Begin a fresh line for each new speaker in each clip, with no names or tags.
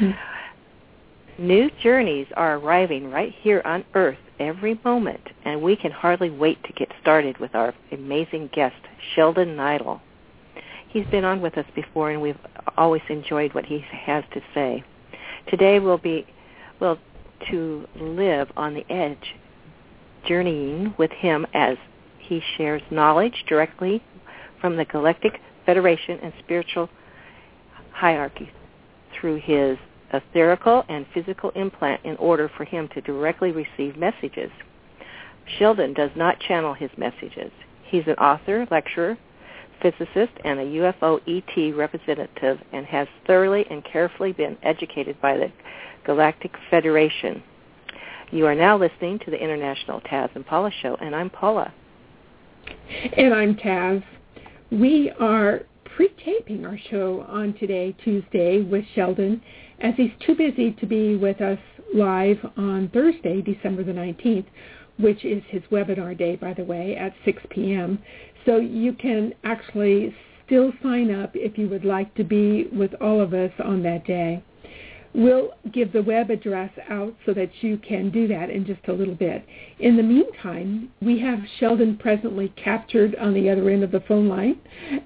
Mm-hmm. New journeys are arriving right here on Earth every moment, and we can hardly wait to get started with our amazing guest, Sheldan Nidle. He's been on with us before, and we've always enjoyed what he has to say. Today we'll be, well, to live on the edge, journeying with him as he shares knowledge directly from the Galactic Federation and spiritual hierarchy through his etherical and physical implant in order for him to directly receive messages. Sheldan does not channel his messages. He's an author, lecturer, physicist, and a UFO ET representative and has thoroughly and carefully been educated by the Galactic Federation. You are now listening to the International Taz and Paula Show, and I'm Paula.
And I'm Taz. We are pre-taping our show on today, Tuesday, with Sheldan, as he's too busy to be with us live on Thursday, December the 19th, which is his webinar day, by the way, at 6 p.m. So you can actually still sign up if you would like to be with all of us on that day. We'll give the web address out so that you can do that in just a little bit. In the meantime, we have Sheldan presently captured on the other end of the phone line,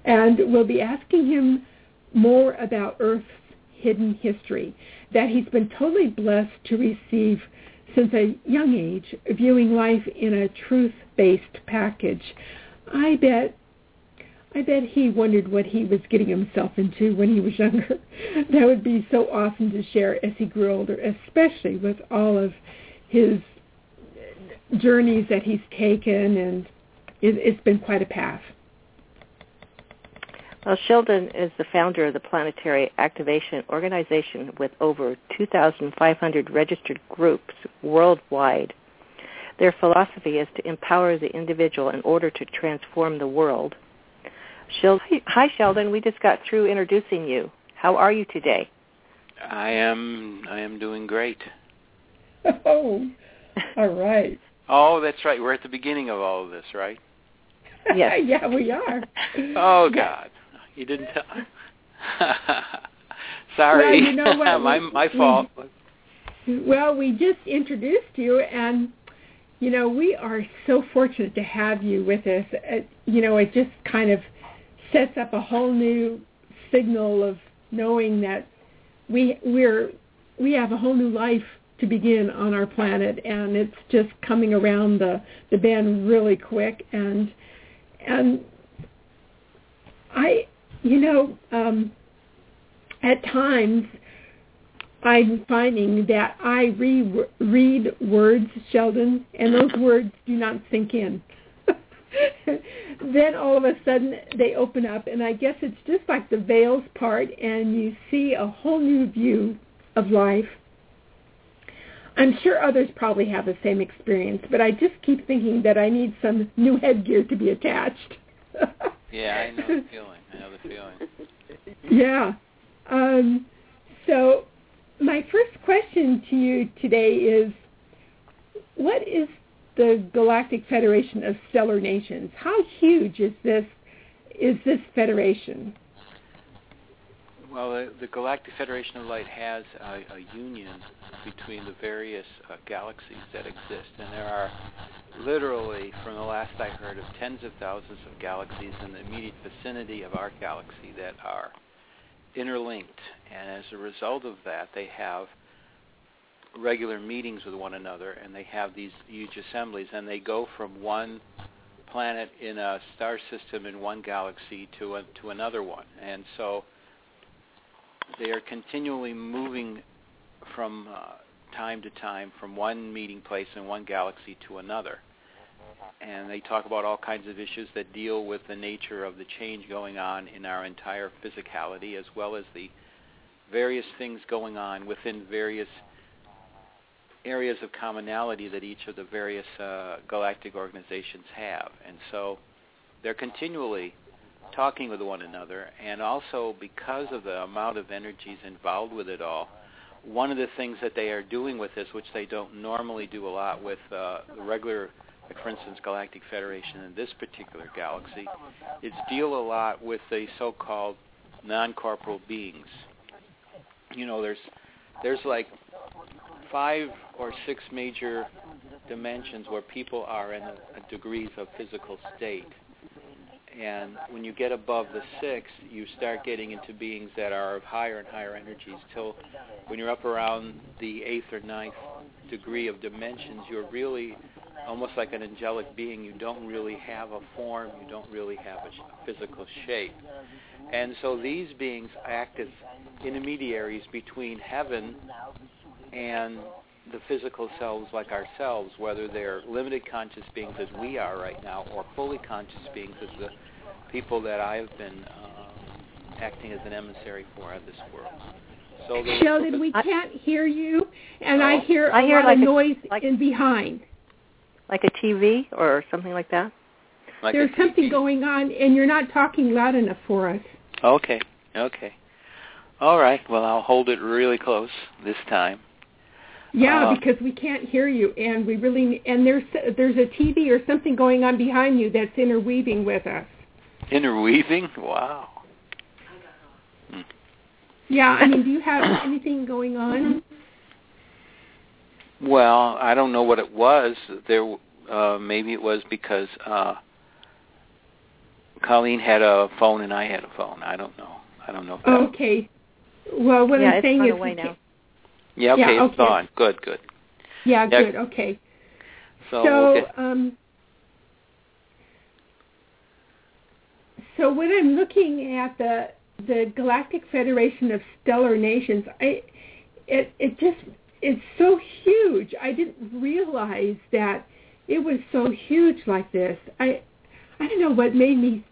and we'll be asking him more about Earth's hidden history that he's been totally blessed to receive since a young age, viewing life in a truth-based package. I bet I bet he wondered what he was getting himself into when he was younger. that would be so awesome to share as he grew older, especially with all of his journeys that he's taken, and it, it's been quite a path.
Well, Sheldan is the founder of the Planetary Activation Organization with over 2,500 registered groups worldwide. Their philosophy is to empower the individual in order to transform the world – hi, Sheldan. We just got through introducing you. How are you today?
I am. I am doing great.
Oh, all right.
oh, that's right. We're at the beginning of all of this, right?
Yes. yeah, we are.
oh God, you didn't tell. Sorry,
well, you know what?
my my fault.
We, well, we just introduced you, and you know we are so fortunate to have you with us. Uh, you know, it just kind of sets up a whole new signal of knowing that we we're we have a whole new life to begin on our planet and it's just coming around the the bend really quick and and I you know um at times I'm finding that I re- read words, Sheldan, and those words do not sink in. then all of a sudden they open up, and I guess it's just like the veils part, and you see a whole new view of life. I'm sure others probably have the same experience, but I just keep thinking that I need some new headgear to be attached.
yeah, I know the feeling. I know the feeling.
Yeah. Um, so my first question to you today is, what is the Galactic Federation of Stellar Nations. How huge is this is this federation?
Well, the, the Galactic Federation of Light has a, a union between the various uh, galaxies that exist, and there are literally, from the last I heard, of tens of thousands of galaxies in the immediate vicinity of our galaxy that are interlinked, and as a result of that, they have regular meetings with one another, and they have these huge assemblies, and they go from one planet in a star system in one galaxy to a, to another one, and so they are continually moving from uh, time to time from one meeting place in one galaxy to another. And they talk about all kinds of issues that deal with the nature of the change going on in our entire physicality, as well as the various things going on within various areas of commonality that each of the various uh, galactic organizations have. And so they're continually talking with one another. And also because of the amount of energies involved with it all, one of the things that they are doing with this, which they don't normally do a lot with uh, the regular, like for instance, Galactic Federation in this particular galaxy, is deal a lot with the so-called non-corporal beings. You know, there's there's like five or six major dimensions where people are in a, a degrees of physical state. And when you get above the six, you start getting into beings that are of higher and higher energies. Till when you're up around the eighth or ninth degree of dimensions, you're really almost like an angelic being. You don't really have a form. You don't really have a physical shape. And so these beings act as intermediaries between heaven and the physical selves like ourselves, whether they're limited conscious beings as we are right now, or fully conscious beings as the people that I've been uh, acting as an emissary for in this world.
So Sheldan, we can't hear you, and
oh,
I hear
I
a
hear
lot
like
of
a,
noise
like,
in behind.
Like a TV or something like that?
Like
There's something going on, and you're not talking loud enough for us.
Okay, okay. All right, well, I'll hold it really close this time.
Yeah,
Uh,
because we can't hear you, and we really and there's there's a TV or something going on behind you that's interweaving with us.
Interweaving? Wow.
Yeah, I mean, do you have anything going on?
Well, I don't know what it was. There, uh, maybe it was because uh, Colleen had a phone and I had a phone. I don't know. I don't know. If that
Okay. Well, what
yeah,
I'm
it's
saying
gone
is,
away
we
Yeah, okay,
Yeah,
it's
okay.
gone. Good, good.
yeah,
Yeah.
good. Okay.
So,
So,
we'll
um, so when I'm looking at the the Galactic Federation of Stellar Nations, I it it just it's so huge. I didn't realize that it was so huge like this. I I don't know what made me.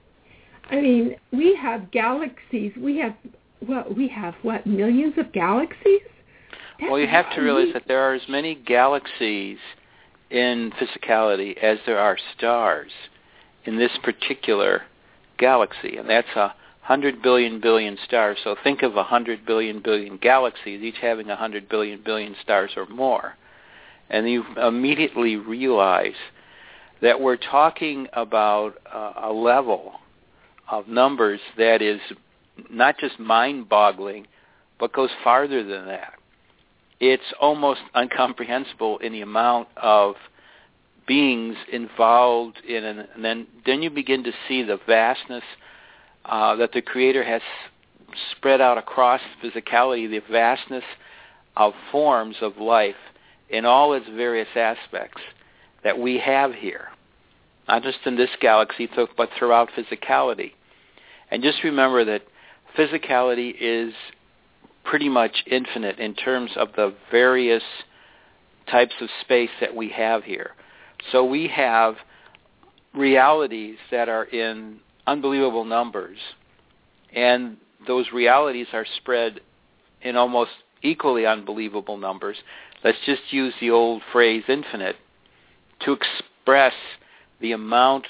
I mean, we have galaxies. We have well, we have what millions of galaxies.
Well, you have to realize that there are as many galaxies in physicality as there are stars in this particular galaxy, and that's a hundred billion billion stars. So think of a hundred billion billion galaxies, each having a hundred billion billion stars or more, and you immediately realize that we're talking about a level of numbers that is not just mind-boggling, but goes farther than that. It's almost incomprehensible in the amount of beings involved in, an, and then then you begin to see the vastness uh, that the Creator has spread out across physicality, the vastness of forms of life in all its various aspects that we have here, not just in this galaxy, but throughout physicality. And just remember that physicality is pretty much infinite in terms of the various types of space that we have here. So we have realities that are in unbelievable numbers, and those realities are spread in almost equally unbelievable numbers. Let's just use the old phrase infinite to express the amount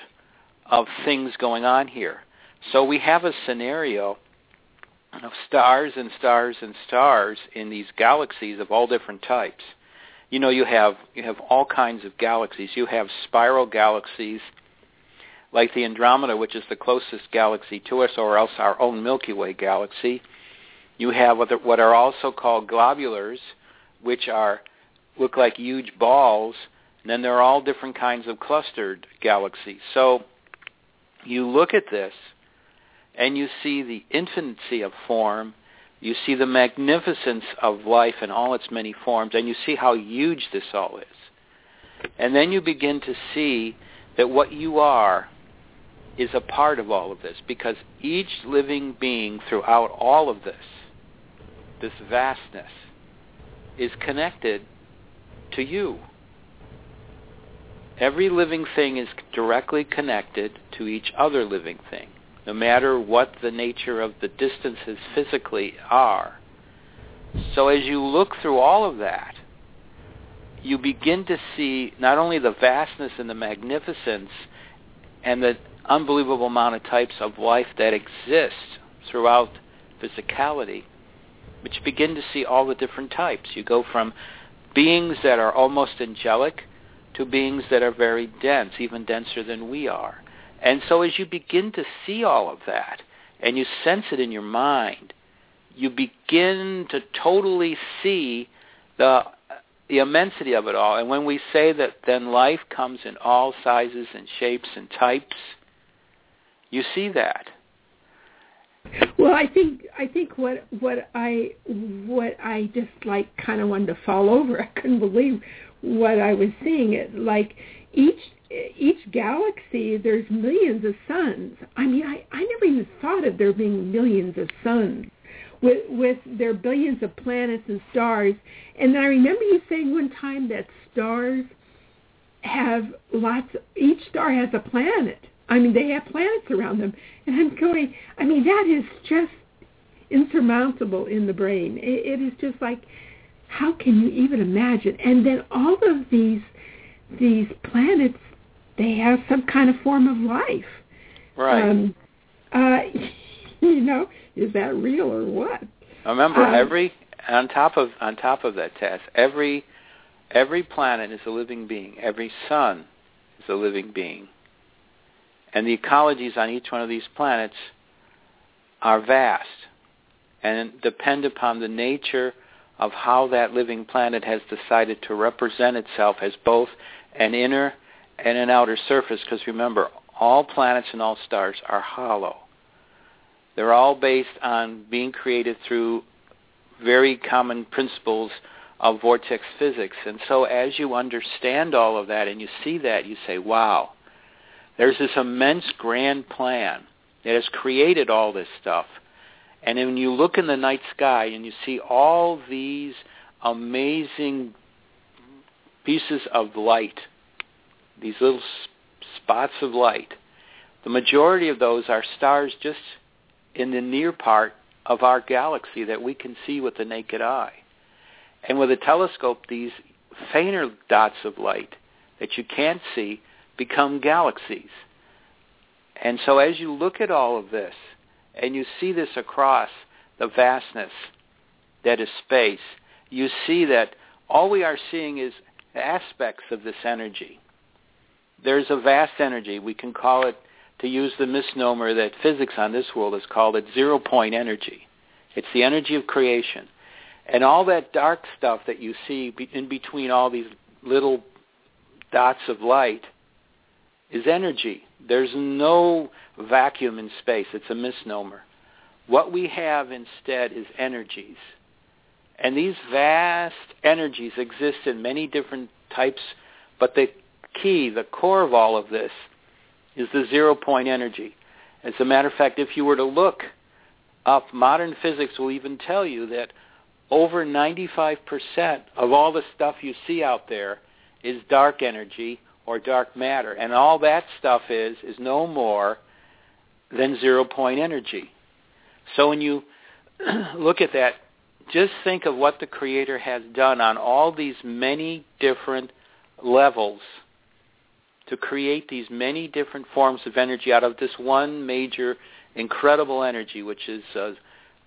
of things going on here. So we have a scenario of stars and stars and stars in these galaxies of all different types. You know, you have you have all kinds of galaxies. You have spiral galaxies like the Andromeda, which is the closest galaxy to us, or else our own Milky Way galaxy. You have what are, also called globulars, which are look like huge balls, and then there are all different kinds of clustered galaxies. So you look at this and you see the infinity of form, you see the magnificence of life in all its many forms, and you see how huge this all is. And then you begin to see that what you are is a part of all of this, because each living being throughout all of this, this vastness, is connected to you. Every living thing is directly connected to each other living thing no matter what the nature of the distances physically are. So as you look through all of that, you begin to see not only the vastness and the magnificence and the unbelievable amount of types of life that exist throughout physicality, but you begin to see all the different types. You go from beings that are almost angelic to beings that are very dense, even denser than we are. And so as you begin to see all of that and you sense it in your mind, you begin to totally see the the immensity of it all. And when we say that then life comes in all sizes and shapes and types, you see that.
Well, I think I think what what I what I just like kind of wanted to fall over. I couldn't believe what I was seeing. It like each each galaxy there's millions of suns. I mean, I I never even thought of there being millions of suns with with their billions of planets and stars. And I remember you saying one time that stars have lots. Each star has a planet. I mean, they have planets around them. And I'm going. I mean, that is just insurmountable in the brain. it, it is just like, how can you even imagine? And then all of these these planets, they have some kind of form of life.
Right. Um,
uh, you know, is that real or what?
Remember, um, every on top of on top of that Taz, every every planet is a living being. Every sun is a living being, and the ecologies on each one of these planets are vast and depend upon the nature of how that living planet has decided to represent itself as both an inner and an outer surface. Because remember, all planets and all stars are hollow. They're all based on being created through very common principles of vortex physics. And so as you understand all of that and you see that, you say, wow, there's this immense grand plan that has created all this stuff. And when you look in the night sky and you see all these amazing pieces of light, these little spots of light, the majority of those are stars just in the near part of our galaxy that we can see with the naked eye. And with a telescope, these fainter dots of light that you can't see become galaxies. And so as you look at all of this, and you see this across the vastness that is space, you see that all we are seeing is aspects of this energy. There's a vast energy. We can call it to use the misnomer that physics on this world has called it zero point energy. It's the energy of creation. And all that dark stuff that you see in between all these little dots of light is energy. There's no vacuum in space. It's a misnomer. What we have instead is energies. And these vast energies exist in many different types, but the key, the core of all of this is the zero point energy. As a matter of fact, if you were to look up, modern physics will even tell you that over 95% of all the stuff you see out there is dark energy or dark matter. And all that stuff is, is no more than zero point energy. So when you look at that, just think of what the Creator has done on all these many different levels to create these many different forms of energy out of this one major incredible energy, which is, uh,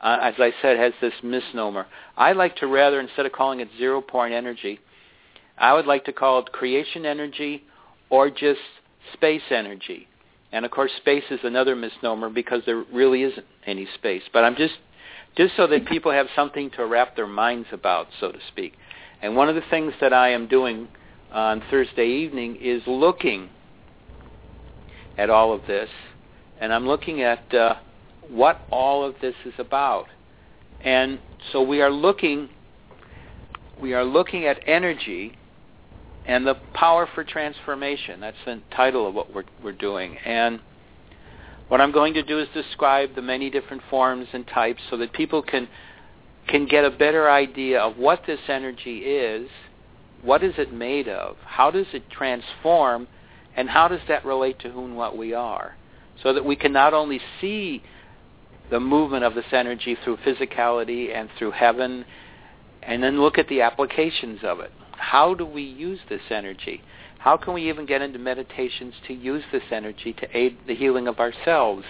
as I said, has this misnomer. I like to rather, instead of calling it zero point energy, I would like to call it creation energy or just space energy. And of course, space is another misnomer because there really isn't any space. But I'm just just so that people have something to wrap their minds about, so to speak. And one of the things that I am doing on Thursday evening is looking at all of this, and I'm looking at uh, what all of this is about. And so we are looking we are looking at energy and the power for transformation. That's the title of what we're, we're doing. And what I'm going to do is describe the many different forms and types so that people can can get a better idea of what this energy is what is it made of? How does it transform? And how does that relate to who and what we are? So that we can not only see the movement of this energy through physicality and through heaven, and then look at the applications of it. How do we use this energy? How can we even get into meditations to use this energy to aid the healing of ourselves?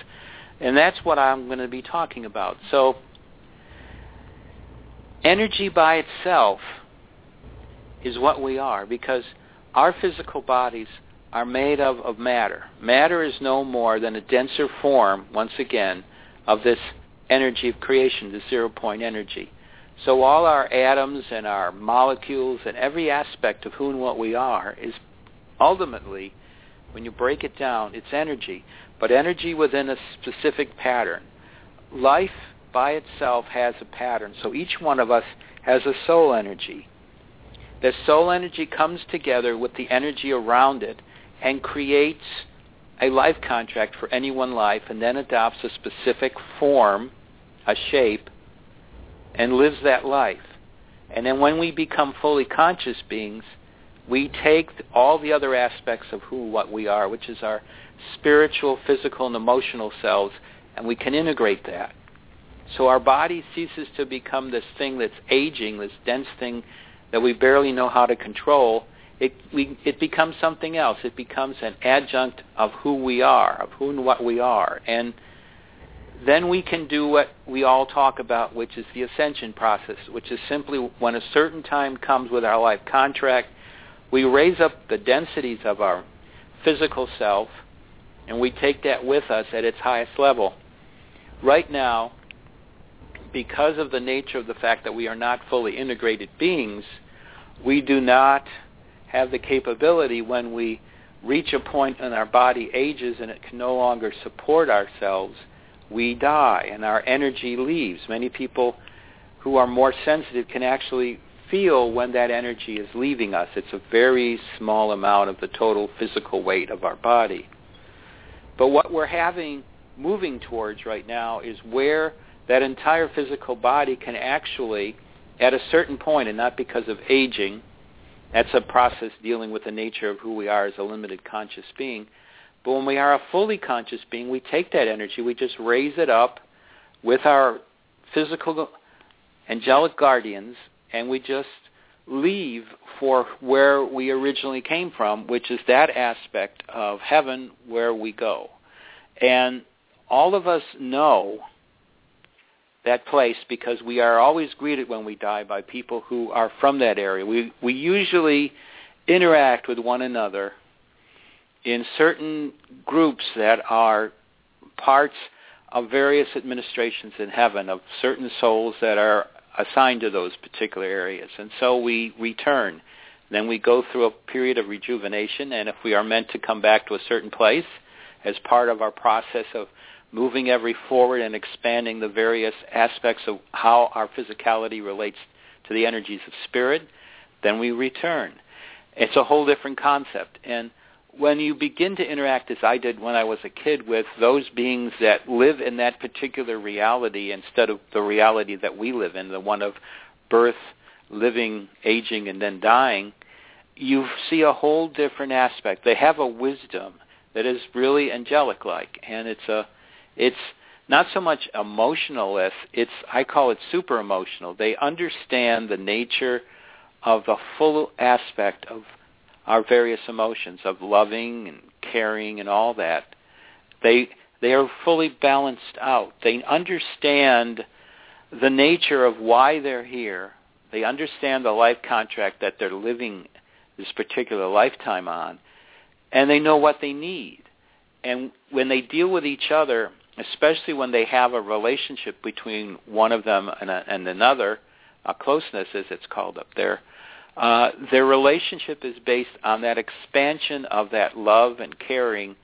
And that's what I'm going to be talking about. So, energy by itself is what we are because our physical bodies are made of, of matter. Matter is no more than a denser form, once again, of this energy of creation, the zero point energy. So all our atoms and our molecules and every aspect of who and what we are is ultimately, when you break it down, it's energy, but energy within a specific pattern. Life by itself has a pattern, so each one of us has a soul energy. The soul energy comes together with the energy around it and creates a life contract for any one life and then adopts a specific form, a shape, and lives that life. And then when we become fully conscious beings, we take all the other aspects of who, what we are, which is our spiritual, physical, and emotional selves, and we can integrate that. So our body ceases to become this thing that's aging, this dense thing that we barely know how to control. It, we, it becomes something else. It becomes an adjunct of who we are, of who and what we are. And then we can do what we all talk about, which is the ascension process, which is simply when a certain time comes with our life contract, we raise up the densities of our physical self and we take that with us at its highest level. Right now, because of the nature of the fact that we are not fully integrated beings, we do not have the capability when we reach a point in our body ages and it can no longer support ourselves we die and our energy leaves. Many people who are more sensitive can actually feel when that energy is leaving us. It's a very small amount of the total physical weight of our body. But what we're having moving towards right now is where that entire physical body can actually, at a certain point, and not because of aging, that's a process dealing with the nature of who we are as a limited conscious being, but when we are a fully conscious being, we take that energy, we just raise it up with our physical angelic guardians, and we just leave for where we originally came from, which is that aspect of heaven where we go. And all of us know that place because we are always greeted when we die by people who are from that area. We we usually interact with one another in certain groups that are parts of various administrations in heaven, of certain souls that are assigned to those particular areas. And so we return. Then we go through a period of rejuvenation, and if we are meant to come back to a certain place as part of our process of moving every forward and expanding the various aspects of how our physicality relates to the energies of spirit, then we return. It's a whole different concept. And when you begin to interact, as I did when I was a kid, with those beings that live in that particular reality instead of the reality that we live in, the one of birth, living, aging, and then dying, you see a whole different aspect. They have a wisdom that is really angelic-like, and it's a, it's not so much emotional as it's I call it super emotional. They understand the nature of the full aspect of our various emotions of loving and caring and all that. They they are fully balanced out. They understand the nature of why they're here. They understand the life contract that they're living this particular lifetime on, and they know what they need. And when they deal with each other, especially when they have a relationship between one of them and, a, and another, a closeness as it's called up there, uh, their relationship is based on that expansion of that love and caring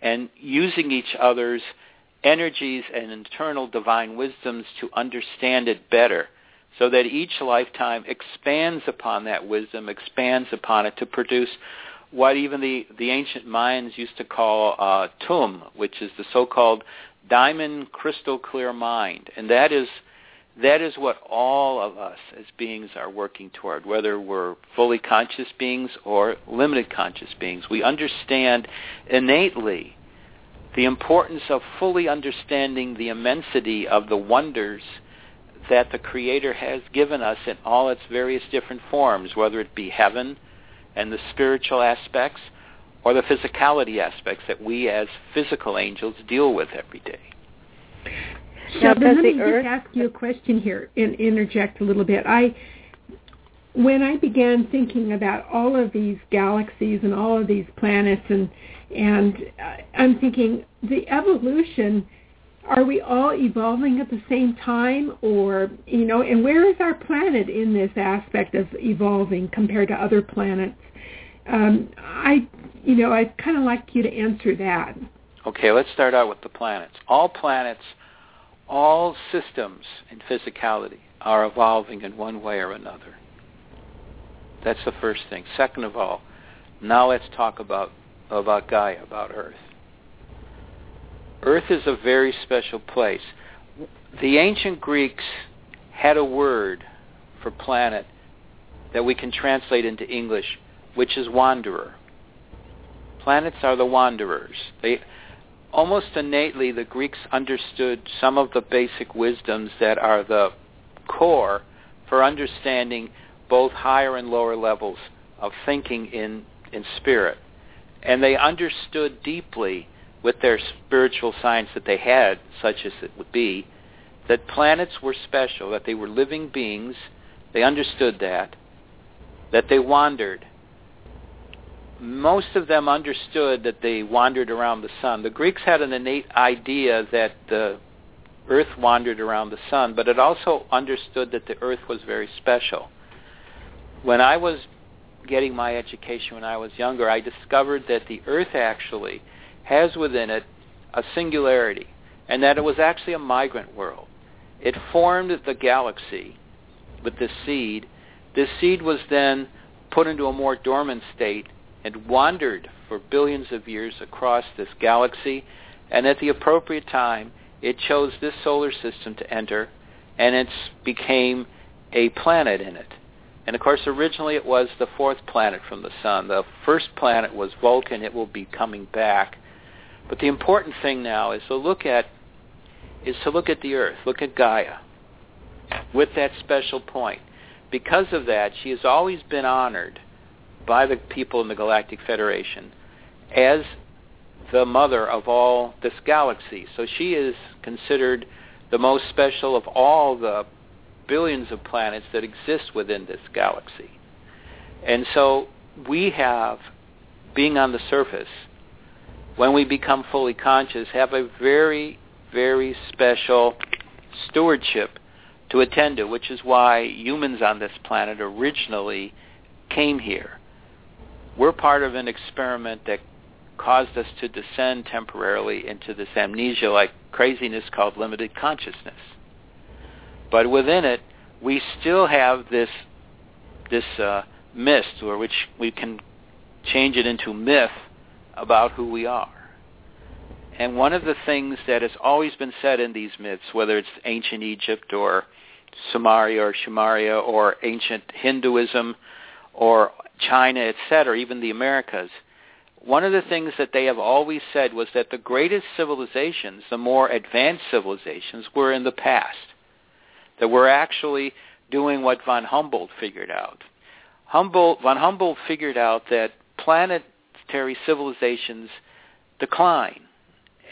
and using each other's energies and internal divine wisdoms to understand it better so that each lifetime expands upon that wisdom, expands upon it to produce what even the, the ancient Mayans used to call uh, tum, which is the so-called diamond crystal clear mind. And that is that is what all of us as beings are working toward, whether we're fully conscious beings or limited conscious beings. We understand innately the importance of fully understanding the immensity of the wonders that the Creator has given us in all its various different forms, whether it be heaven and the spiritual aspects or the physicality aspects that we as physical angels deal with every day.
Sheldan, let me Earth... just ask you a question here and interject a little bit. I when I began thinking about all of these galaxies and all of these planets and and uh, I'm thinking the evolution are we all evolving at the same time or you know and where is our planet in this aspect of evolving compared to other planets um, i you know i'd kind of like you to answer that.
Okay let's start out with the planets. All planets all systems in physicality are evolving in one way or another. That's the first thing. Second of all now let's talk about about gaia about earth. Earth is a very special place. The ancient Greeks had a word for planet that we can translate into English, which is wanderer. Planets are the wanderers. They almost innately the Greeks understood some of the basic wisdoms that are the core for understanding both higher and lower levels of thinking in in spirit. And they understood deeply with their spiritual science that they had, such as it would be, that planets were special, that they were living beings. They understood that, that they wandered. Most of them understood that they wandered around the sun. The Greeks had an innate idea that the earth wandered around the sun, but it also understood that the earth was very special. When I was getting my education when I was younger, I discovered that the earth actually has within it a singularity, and that it was actually a migrant world. It formed the galaxy with the seed. This seed was then put into a more dormant state and wandered for billions of years across this galaxy, and at the appropriate time, it chose this solar system to enter, and it became a planet in it. And of course, originally it was the fourth planet from the sun. The first planet was Vulcan. It will be coming back. But the important thing now is to look at is to look at the earth, look at Gaia with that special point. Because of that, she has always been honored by the people in the Galactic Federation as the mother of all this galaxy. So she is considered the most special of all the billions of planets that exist within this galaxy. And so we have, being on the surface, when we become fully conscious, have a very, very special stewardship to attend to, which is why humans on this planet originally came here. We're part of an experiment that caused us to descend temporarily into this amnesia-like craziness called limited consciousness. But within it, we still have this this uh, mist, or which we can change it into myth about who we are. And one of the things that has always been said in these myths, whether it's ancient Egypt or Sumeria or Shumaria or ancient Hinduism or China, etc., even the Americas, one of the things that they have always said was that the greatest civilizations, the more advanced civilizations, were in the past. That we're actually doing what von Humboldt figured out. Humboldt, von Humboldt figured out that planetary civilizations decline.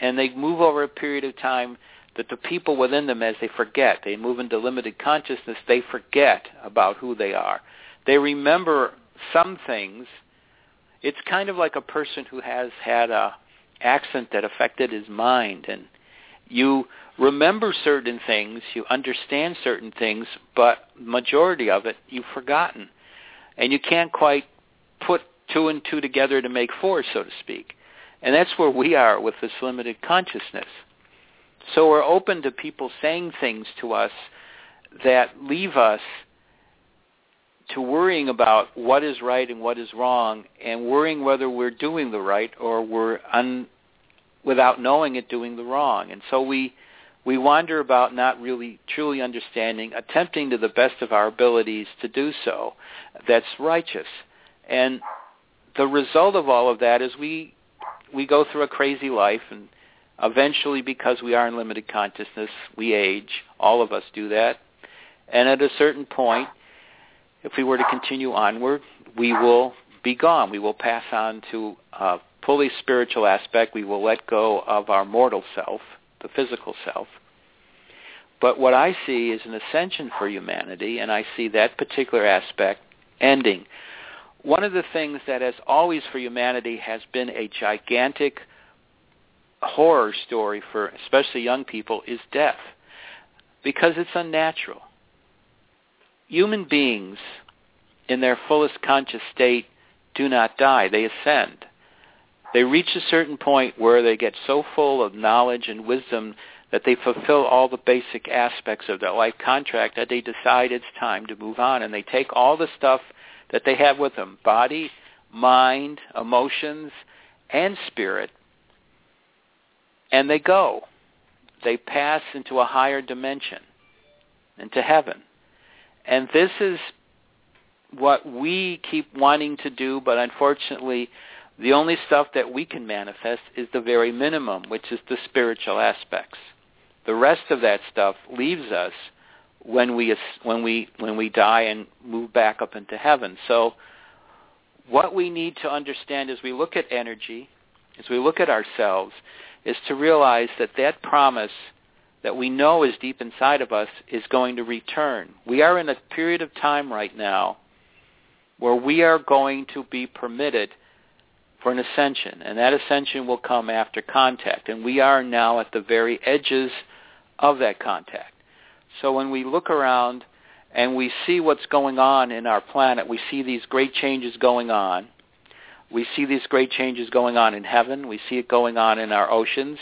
And they move over a period of time that the people within them, as they forget, they move into limited consciousness, they forget about who they are. They remember some things. It's kind of like a person who has had a accident that affected his mind and you remember certain things, you understand certain things, but majority of it you've forgotten. And you can't quite put two and two together to make four, so to speak. And that's where we are with this limited consciousness. So we're open to people saying things to us that leave us to worrying about what is right and what is wrong and worrying whether we're doing the right or we're un, without knowing it doing the wrong. And so we we wander about not really truly understanding, attempting to the best of our abilities to do so that's righteous. And the result of all of that is we we go through a crazy life and eventually because we are in limited consciousness we age all of us do that and at a certain point if we were to continue onward we will be gone. We will pass on to a fully spiritual aspect. We will let go of our mortal self the physical self. But what i see is an ascension for humanity and i see that particular aspect ending. One of the things that has always for humanity has been a gigantic horror story for especially young people is death because it's unnatural. Human beings in their fullest conscious state do not die. They ascend. They reach a certain point where they get so full of knowledge and wisdom that they fulfill all the basic aspects of their life contract that they decide it's time to move on. And they take all the stuff that they have with them, body, mind, emotions, and spirit, and they go. They pass into a higher dimension, into heaven. And this is what we keep wanting to do, but unfortunately, the only stuff that we can manifest is the very minimum, which is the spiritual aspects. The rest of that stuff leaves us when we when we when we die and move back up into heaven. So what we need to understand as we look at energy, as we look at ourselves, is to realize that that promise that we know is deep inside of us is going to return. We are in a period of time right now where we are going to be permitted for an ascension, and that ascension will come after contact, and we are now at the very edges of that contact. So when we look around and we see what's going on in our planet, we see these great changes going on. We see these great changes going on in heaven. We see it going on in our oceans.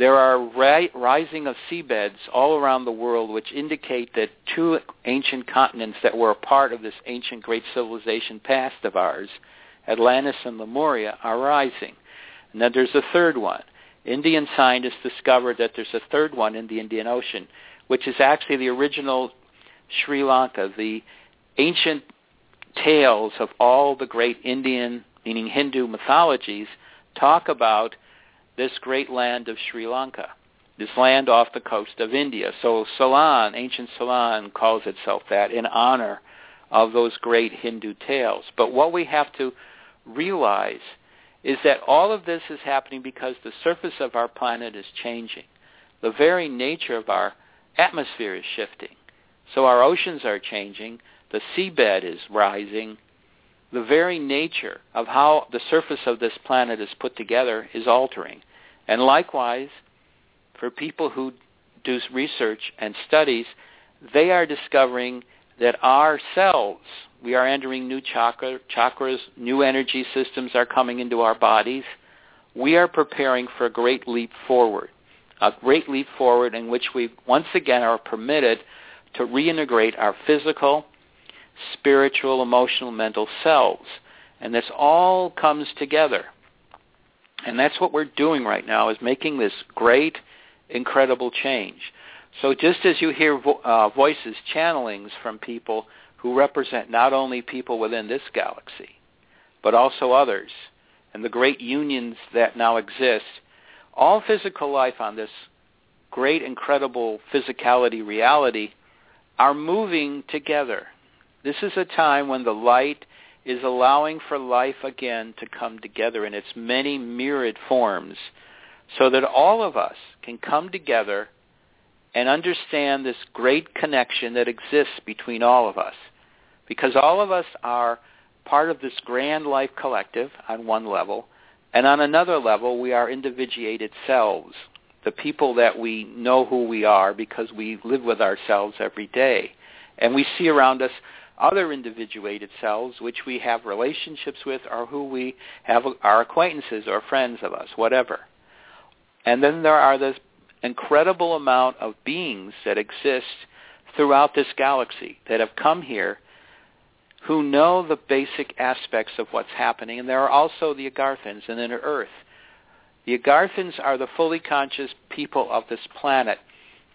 There are ri- rising of seabeds all around the world which indicate that two ancient continents that were a part of this ancient great civilization past of ours, Atlantis and Lemuria, are rising. And then there's a third one. Indian scientists discovered that there's a third one in the Indian Ocean, which is actually the original Sri Lanka. The ancient tales of all the great Indian, meaning Hindu mythologies, talk about this great land of Sri Lanka, this land off the coast of India. So Ceylon, ancient Ceylon, calls itself that in honor of those great Hindu tales. But what we have to realize is that all of this is happening because the surface of our planet is changing. The very nature of our atmosphere is shifting. So our oceans are changing. The seabed is rising. The very nature of how the surface of this planet is put together is altering. And likewise, for people who do research and studies, they are discovering that our cells, we are entering new chakra, chakras, new energy systems are coming into our bodies. We are preparing for a great leap forward, a great leap forward in which we once again are permitted to reintegrate our physical, spiritual, emotional, mental selves. And this all comes together. And that's what we're doing right now is making this great, incredible change. So just as you hear vo- uh, voices, channelings from people who represent not only people within this galaxy, but also others, and the great unions that now exist, all physical life on this great, incredible physicality reality are moving together. This is a time when the light is allowing for life again to come together in its many myriad forms so that all of us can come together and understand this great connection that exists between all of us. Because all of us are part of this grand life collective on one level, and on another level we are individuated selves the people that we know who we are because we live with ourselves every day. And we see around us other individuated selves which we have relationships with or who we have our acquaintances or friends of us, whatever. And then there are this incredible amount of beings that exist throughout this galaxy that have come here who know the basic aspects of what's happening. And there are also the Agarthans and Inner Earth the Agarthans are the fully conscious people of this planet.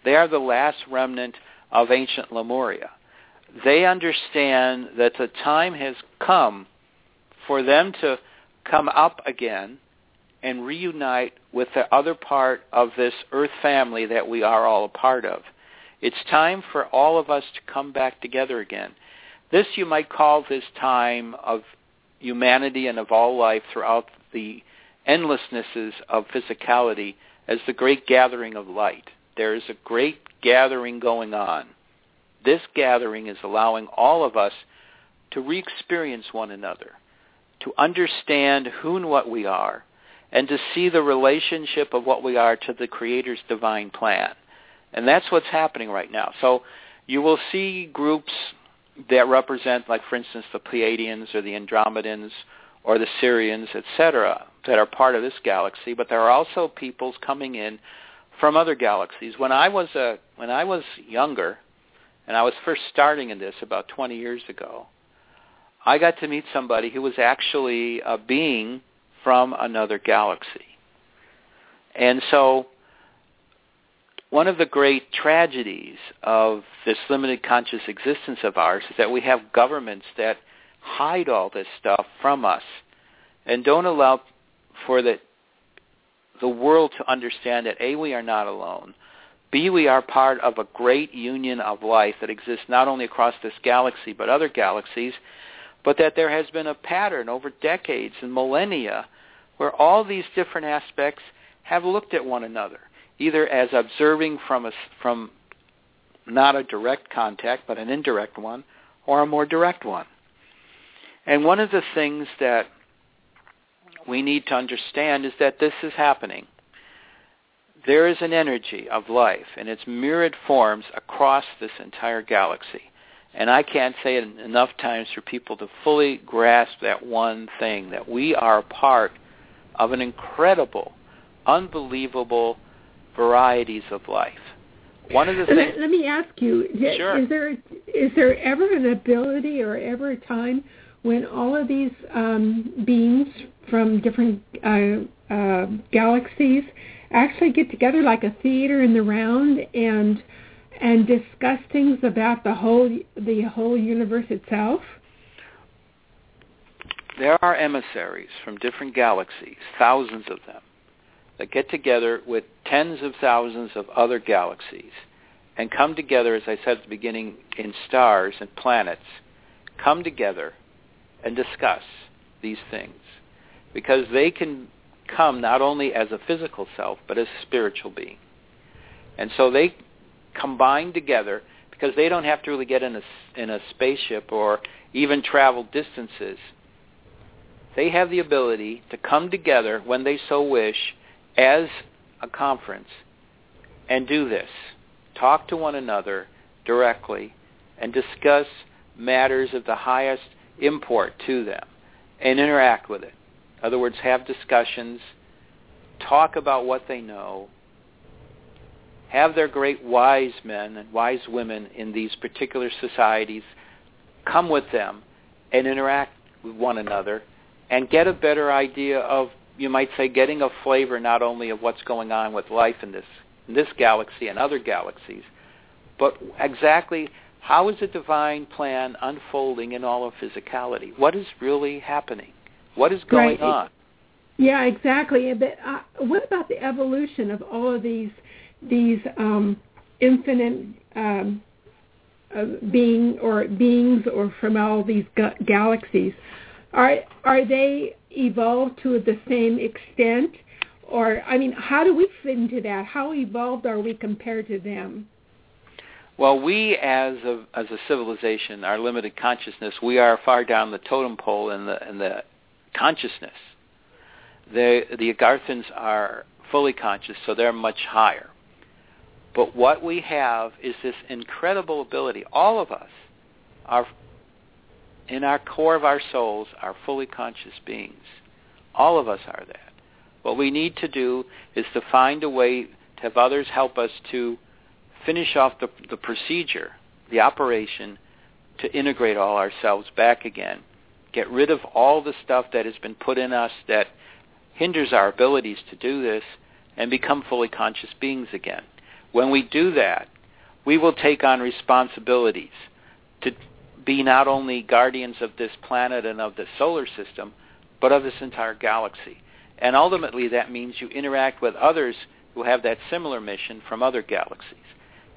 They are the last remnant of ancient Lemuria. They understand that the time has come for them to come up again and reunite with the other part of this earth family that we are all a part of. It's time for all of us to come back together again. This you might call this time of humanity and of all life throughout the endlessnesses of physicality as the great gathering of light. There is a great gathering going on. This gathering is allowing all of us to re-experience one another, to understand who and what we are, and to see the relationship of what we are to the Creator's divine plan. And that's what's happening right now. So you will see groups that represent, like for instance, the Pleiadians or the Andromedans or the Sirians, etc., that are part of this galaxy. But there are also peoples coming in from other galaxies. When I was a when I was younger, and I was first starting in this about 20 years ago, I got to meet somebody who was actually a being from another galaxy. And so one of the great tragedies of this limited conscious existence of ours is that we have governments that hide all this stuff from us and don't allow for the the world to understand that A, we are not alone. B, we are part of a great union of life that exists not only across this galaxy but other galaxies, but that there has been a pattern over decades and millennia where all these different aspects have looked at one another either as observing from a, from not a direct contact but an indirect one or a more direct one. And one of the things that we need to understand is that this is happening. There is an energy of life in its myriad forms across this entire galaxy. And I can't say it enough times for people to fully grasp that one thing, that we are part of an incredible, unbelievable varieties of life. One of the things.
Let, me ask you:
sure.
Is there is there ever an ability or ever a time when all of these um, beings from different uh, uh, galaxies actually get together like a theater in the round and and discuss things about the whole the whole universe itself?
There are emissaries from different galaxies, thousands of them, that get together with tens of thousands of other galaxies and come together, as I said at the beginning, in stars and planets, come together and discuss these things. Because they can come not only as a physical self, but as a spiritual being. And so they combine together because they don't have to really get in a, in a spaceship or even travel distances. They have the ability to come together when they so wish as a conference and do this. Talk to one another directly and discuss matters of the highest import to them and interact with it. In other words, have discussions, talk about what they know, have their great wise men and wise women in these particular societies come with them and interact with one another and get a better idea of you might say, getting a flavor not only of what's going on with life in this in this galaxy and other galaxies, but exactly how is the divine plan unfolding in all of physicality? What is really happening? What is going
right.
on?
Yeah, exactly. But uh, what about the evolution of all of these these um, infinite um, uh, being or beings or from all these ga- galaxies? Are are they evolved to the same extent? Or, I mean, how do we fit into that? How evolved are we compared to them?
Well, we as a as a civilization, our limited consciousness, we are far down the totem pole in the in the consciousness. The the Agarthans are fully conscious, so they're much higher. But what we have is this incredible ability. All of us are in our core of our souls are fully conscious beings. All of us are that. What we need to do is to find a way to have others help us to finish off the, the procedure, the operation, to integrate all ourselves back again. Get rid of all the stuff that has been put in us that hinders our abilities to do this and become fully conscious beings again. When we do that, we will take on responsibilities to be not only guardians of this planet and of the solar system, but of this entire galaxy. And ultimately, that means you interact with others who have that similar mission from other galaxies.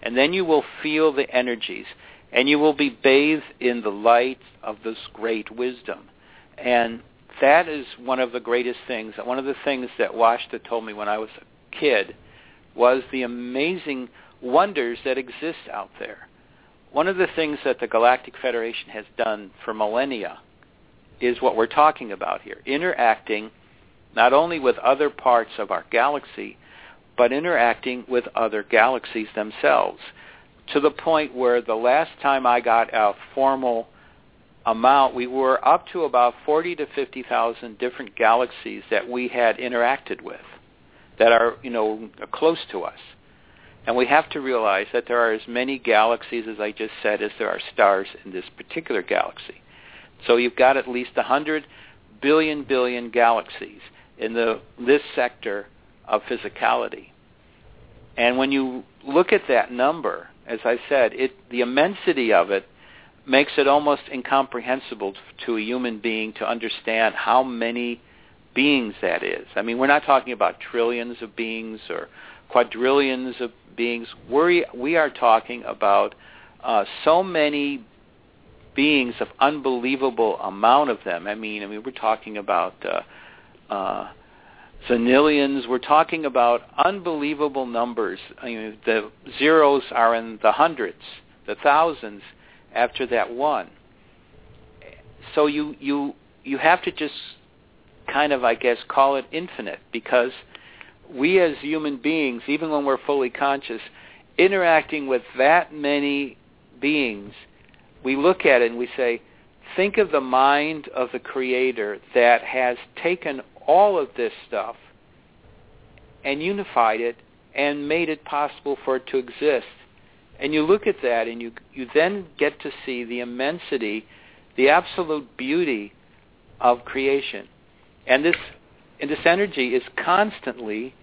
And then you will feel the energies, and you will be bathed in the light of this great wisdom. And that is one of the greatest things. One of the things that Washta told me when I was a kid was the amazing wonders that exist out there. One of the things that the Galactic Federation has done for millennia is what we're talking about here, interacting not only with other parts of our galaxy, but interacting with other galaxies themselves to the point where the last time I got a formal amount, we were up to about 40 to 50,000 different galaxies that we had interacted with that are, you know, close to us. And we have to realize that there are as many galaxies, as I just said, as there are stars in this particular galaxy. So you've got at least 100 billion billion galaxies in the this sector of physicality. And when you look at that number, as I said, it the immensity of it makes it almost incomprehensible to a human being to understand how many beings that is. I mean, we're not talking about trillions of beings or quadrillions of beings. we we are talking about uh, so many beings of unbelievable amount of them. I mean, I mean, we're talking about uh, uh, Zanillions. We're talking about unbelievable numbers. I mean, the zeros are in the hundreds, the thousands after that one. So you you you have to just kind of, I guess, call it infinite because we as human beings, even when we're fully conscious, interacting with that many beings, we look at it and we say, think of the mind of the Creator that has taken all of this stuff and unified it and made it possible for it to exist. And you look at that and you, you then get to see the immensity, the absolute beauty of creation. And this, and this energy is constantly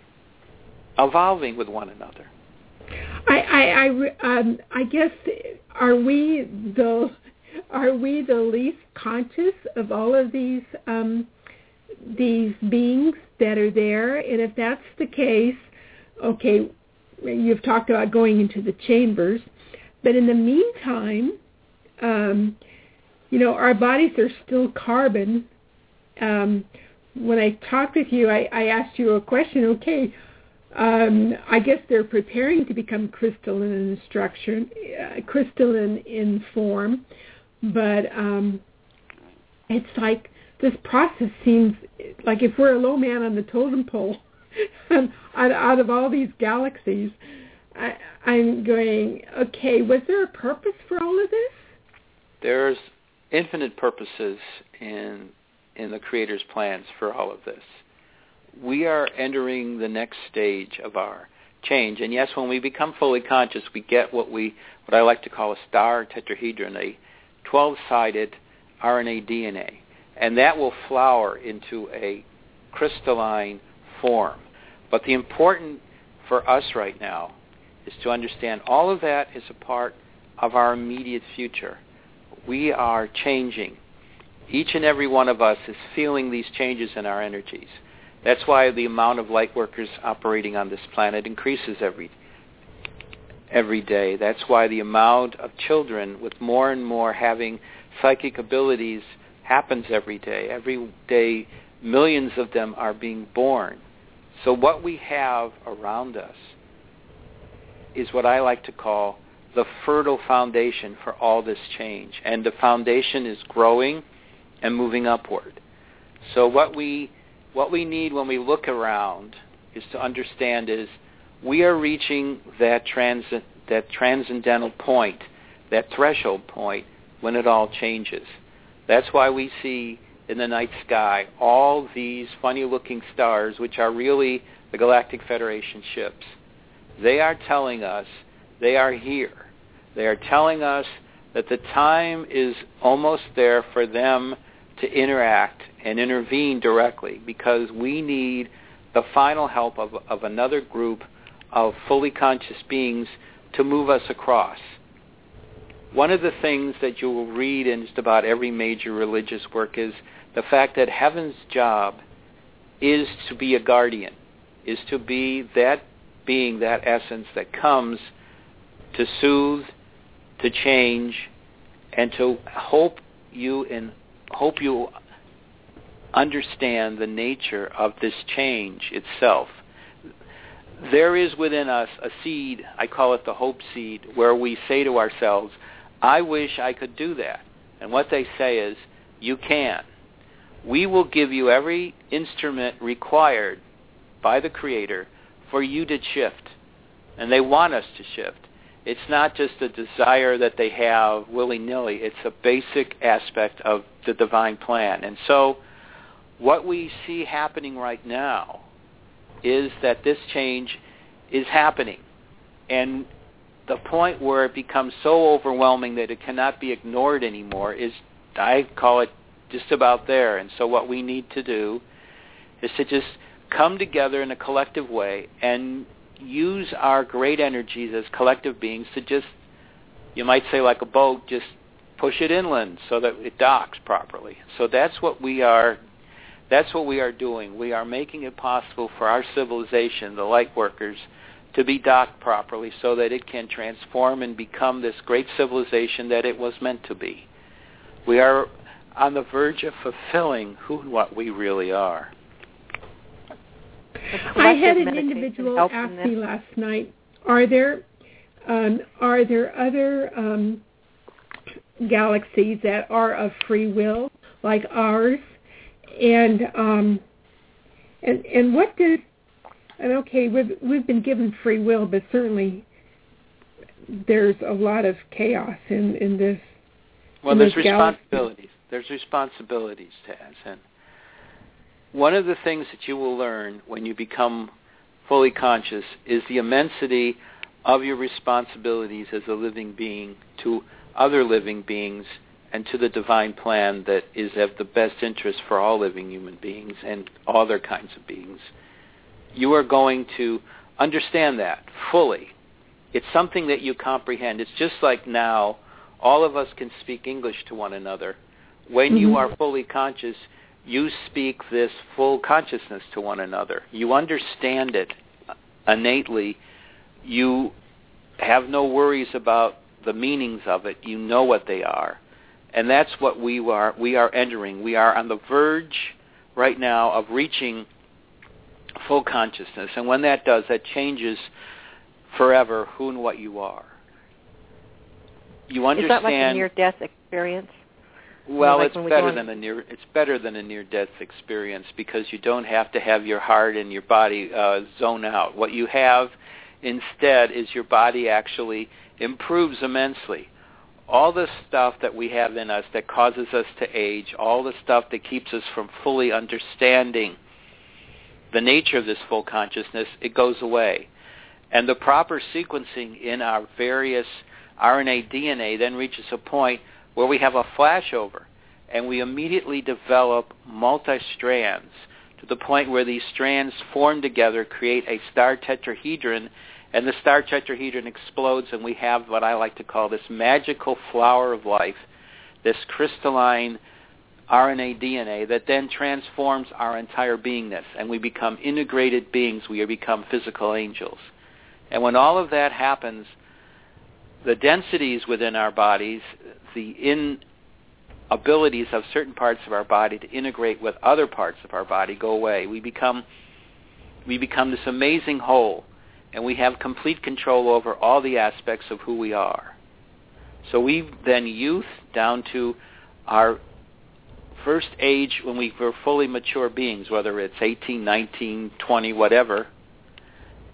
evolving with one another.
I, I, I, um, I guess, are we the, are we the least conscious of all of these um, these beings that are there. And if that's the case, okay, you've talked about going into the chambers, but in the meantime, um, you know, our bodies are still carbon. Um, when I talked with you, I, I asked you a question. Okay, um, I guess they're preparing to become crystalline in structure, uh, crystalline in form, but um, it's like this process seems like if we're a low man on the totem pole um, out, out of all these galaxies, I, I'm going, okay, was there a purpose for all of this?
There's infinite purposes in in the Creator's plans for all of this. We are entering the next stage of our change, and yes, when we become fully conscious, we get what we what I like to call a star tetrahedron, a 12-sided RNA DNA and that will flower into a crystalline form. But the important for us right now is to understand all of that is a part of our immediate future. We are changing. Each and every one of us is feeling these changes in our energies. That's why the amount of light workers operating on this planet increases every every day. That's why the amount of children with more and more having psychic abilities happens every day. Every day, millions of them are being born. So what we have around us is what I like to call the fertile foundation for all this change. And the foundation is growing and moving upward. So what we what we need when we look around is to understand is we are reaching that transit that transcendental point, that threshold point when it all changes. That's why we see in the night sky all these funny-looking stars, which are really the Galactic Federation ships. They are telling us they are here. They are telling us that the time is almost there for them to interact and intervene directly because we need the final help of, of another group of fully conscious beings to move us across. One of the things that you will read in just about every major religious work is the fact that heaven's job is to be a guardian, is to be that being, that essence that comes to soothe, to change, and to hope you and hope you understand the nature of this change itself. There is within us a seed, I call it the hope seed, where we say to ourselves, I wish I could do that. And what they say is, you can. we will give you every instrument required by the Creator for you to shift. And they want us to shift. It's not just a desire that they have willy-nilly. It's a basic aspect of the divine plan. And so what we see happening right now is that this change is happening. And the point where it becomes so overwhelming that it cannot be ignored anymore is, I call it just about there. And so what we need to do is to just come together in a collective way and use our great energies as collective beings to just, you might say like a boat, just push it inland so that it docks properly. So that's what we are that's what we are doing. We are making it possible for our civilization, the light workers, to be docked properly so that it can transform and become this great civilization that it was meant to be. We are on the verge of fulfilling who and what we really are.
I had an individual ask me last night, are there um, are there other um, galaxies that are of free will like ours? And um, and and what does and okay, we've we've been given free will, but certainly there's a lot of chaos in in this.
Well,
in
there's
this
responsibilities.
Galaxy.
There's responsibilities, Taz, and one of the things that you will learn when you become fully conscious is the immensity of your responsibilities as a living being to other living beings and to the divine plan that is of the best interest for all living human beings and all other kinds of beings you are going to understand that fully. It's something that you comprehend. It's just like now, all of us can speak English to one another. When mm-hmm. you are fully conscious, you speak this full consciousness to one another. You understand it innately. You have no worries about the meanings of it. You know what they are. And that's what we are we are entering. We are on the verge right now of reaching full consciousness. And when that does, that changes forever who and what you are. You understand.
Is that like a near-death experience?
Well,
like
it's better than a near. It's better than a near-death experience because you don't have to have your heart and your body uh, zone out. What you have instead is your body actually improves immensely. All the stuff that we have in us that causes us to age, all the stuff that keeps us from fully understanding the nature of this full consciousness, it goes away. And the proper sequencing in our various RNA DNA then reaches a point where we have a flashover and we immediately develop multi-strands to the point where these strands form together, create a star tetrahedron, and the star tetrahedron explodes and we have what I like to call this magical flower of life, this crystalline RNA DNA that then transforms our entire beingness and we become integrated beings. We become physical angels. And when all of that happens, the densities within our bodies, the inabilities of certain parts of our body to integrate with other parts of our body go away. We become we become this amazing whole and we have complete control over all the aspects of who we are. So we then youth down to our first age when we were fully mature beings, whether it's 18, 19, 20, whatever,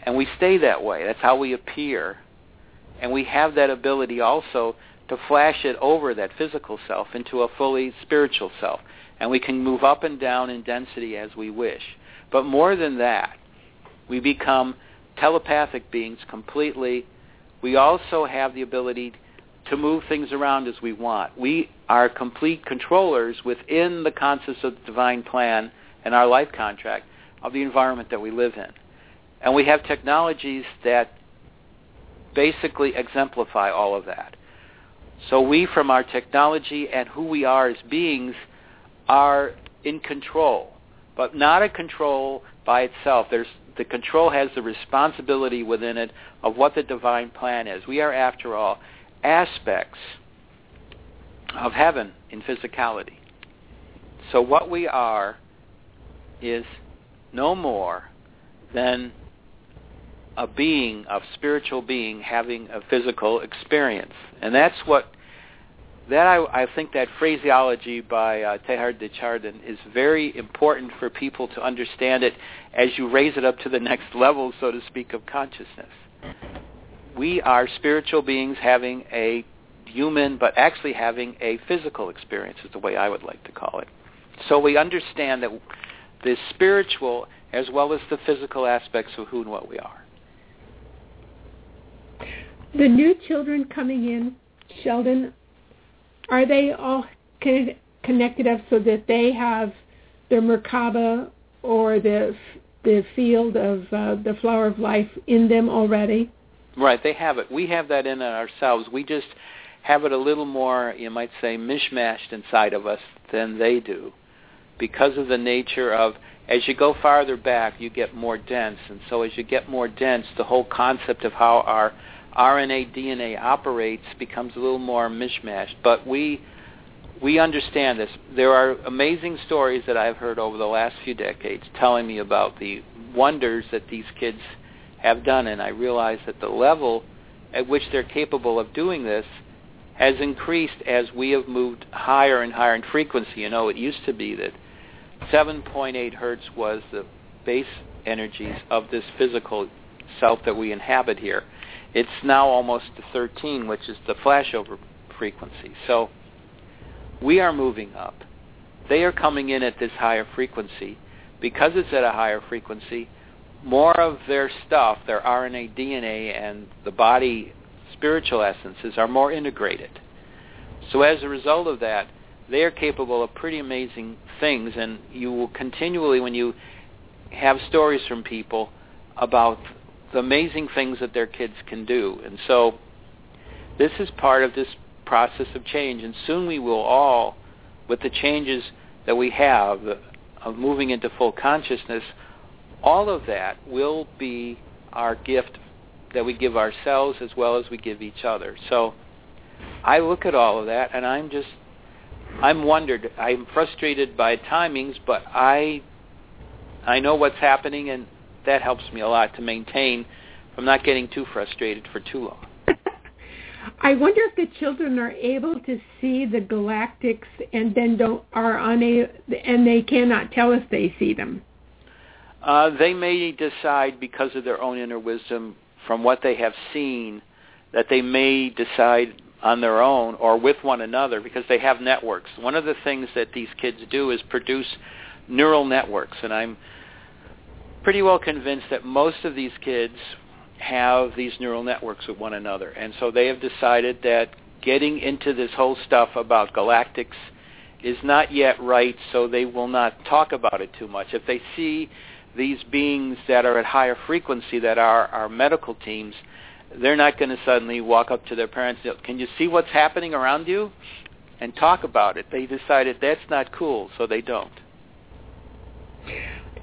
and we stay that way. That's how we appear. And we have that ability also to flash it over that physical self into a fully spiritual self. And we can move up and down in density as we wish. But more than that, we become telepathic beings completely. We also have the ability to move things around as we want. We are complete controllers within the concepts of the divine plan and our life contract of the environment that we live in. And we have technologies that basically exemplify all of that. So we, from our technology and who we are as beings, are in control, but not a control by itself. There's, the control has the responsibility within it of what the divine plan is. We are, after all, aspects of heaven in physicality. So what we are is no more than a being, a spiritual being having a physical experience. And that's what that I, I think that phraseology by uh, Teilhard de Chardin is very important for people to understand it as you raise it up to the next level, so to speak, of consciousness. We are spiritual beings having a human, but actually having a physical experience is the way I would like to call it. So we understand that the spiritual as well as the physical aspects of who and what we are.
The new children coming in, Sheldan, are they all connected up so that they have their Merkaba or the the field of uh, the flower of life in them already?
Right, they have it. We have that in ourselves. We just have it a little more, you might say, mishmashed inside of us than they do, because of the nature of as you go farther back, you get more dense, and so as you get more dense, the whole concept of how our RNA DNA operates becomes a little more mishmashed. But we we understand this. There are amazing stories that I've heard over the last few decades telling me about the wonders that these kids have done, and I realize that the level at which they're capable of doing this has increased as we have moved higher and higher in frequency. You know, it used to be that 7.8 hertz was the base energies of this physical self that we inhabit here. It's now almost to 13, which is the flashover frequency. So we are moving up. They are coming in at this higher frequency. Because it's at a higher frequency, more of their stuff, their RNA, DNA, and the body spiritual essences are more integrated. So as a result of that, they are capable of pretty amazing things, and you will continually, when you have stories from people about the amazing things that their kids can do. And so this is part of this process of change, and soon we will all, with the changes that we have of moving into full consciousness, all of that will be our gift that we give ourselves as well as we give each other. So I look at all of that and I'm just I'm wondered. I'm frustrated by timings, but I I know what's happening, and that helps me a lot to maintain from not getting too frustrated for too long.
I wonder if the children are able to see the galactics and then don't are unable and they cannot tell us they see them.
Uh, they may decide because of their own inner wisdom from what they have seen that they may decide on their own or with one another because they have networks. One of the things that these kids do is produce neural networks, and I'm pretty well convinced that most of these kids have these neural networks with one another. And so they have decided that getting into this whole stuff about galactics is not yet right, so they will not talk about it too much. If they see these beings that are at higher frequency that are our medical teams, they're not going to suddenly walk up to their parents and say, can you see what's happening around you? And talk about it. They decided that's not cool, so they don't.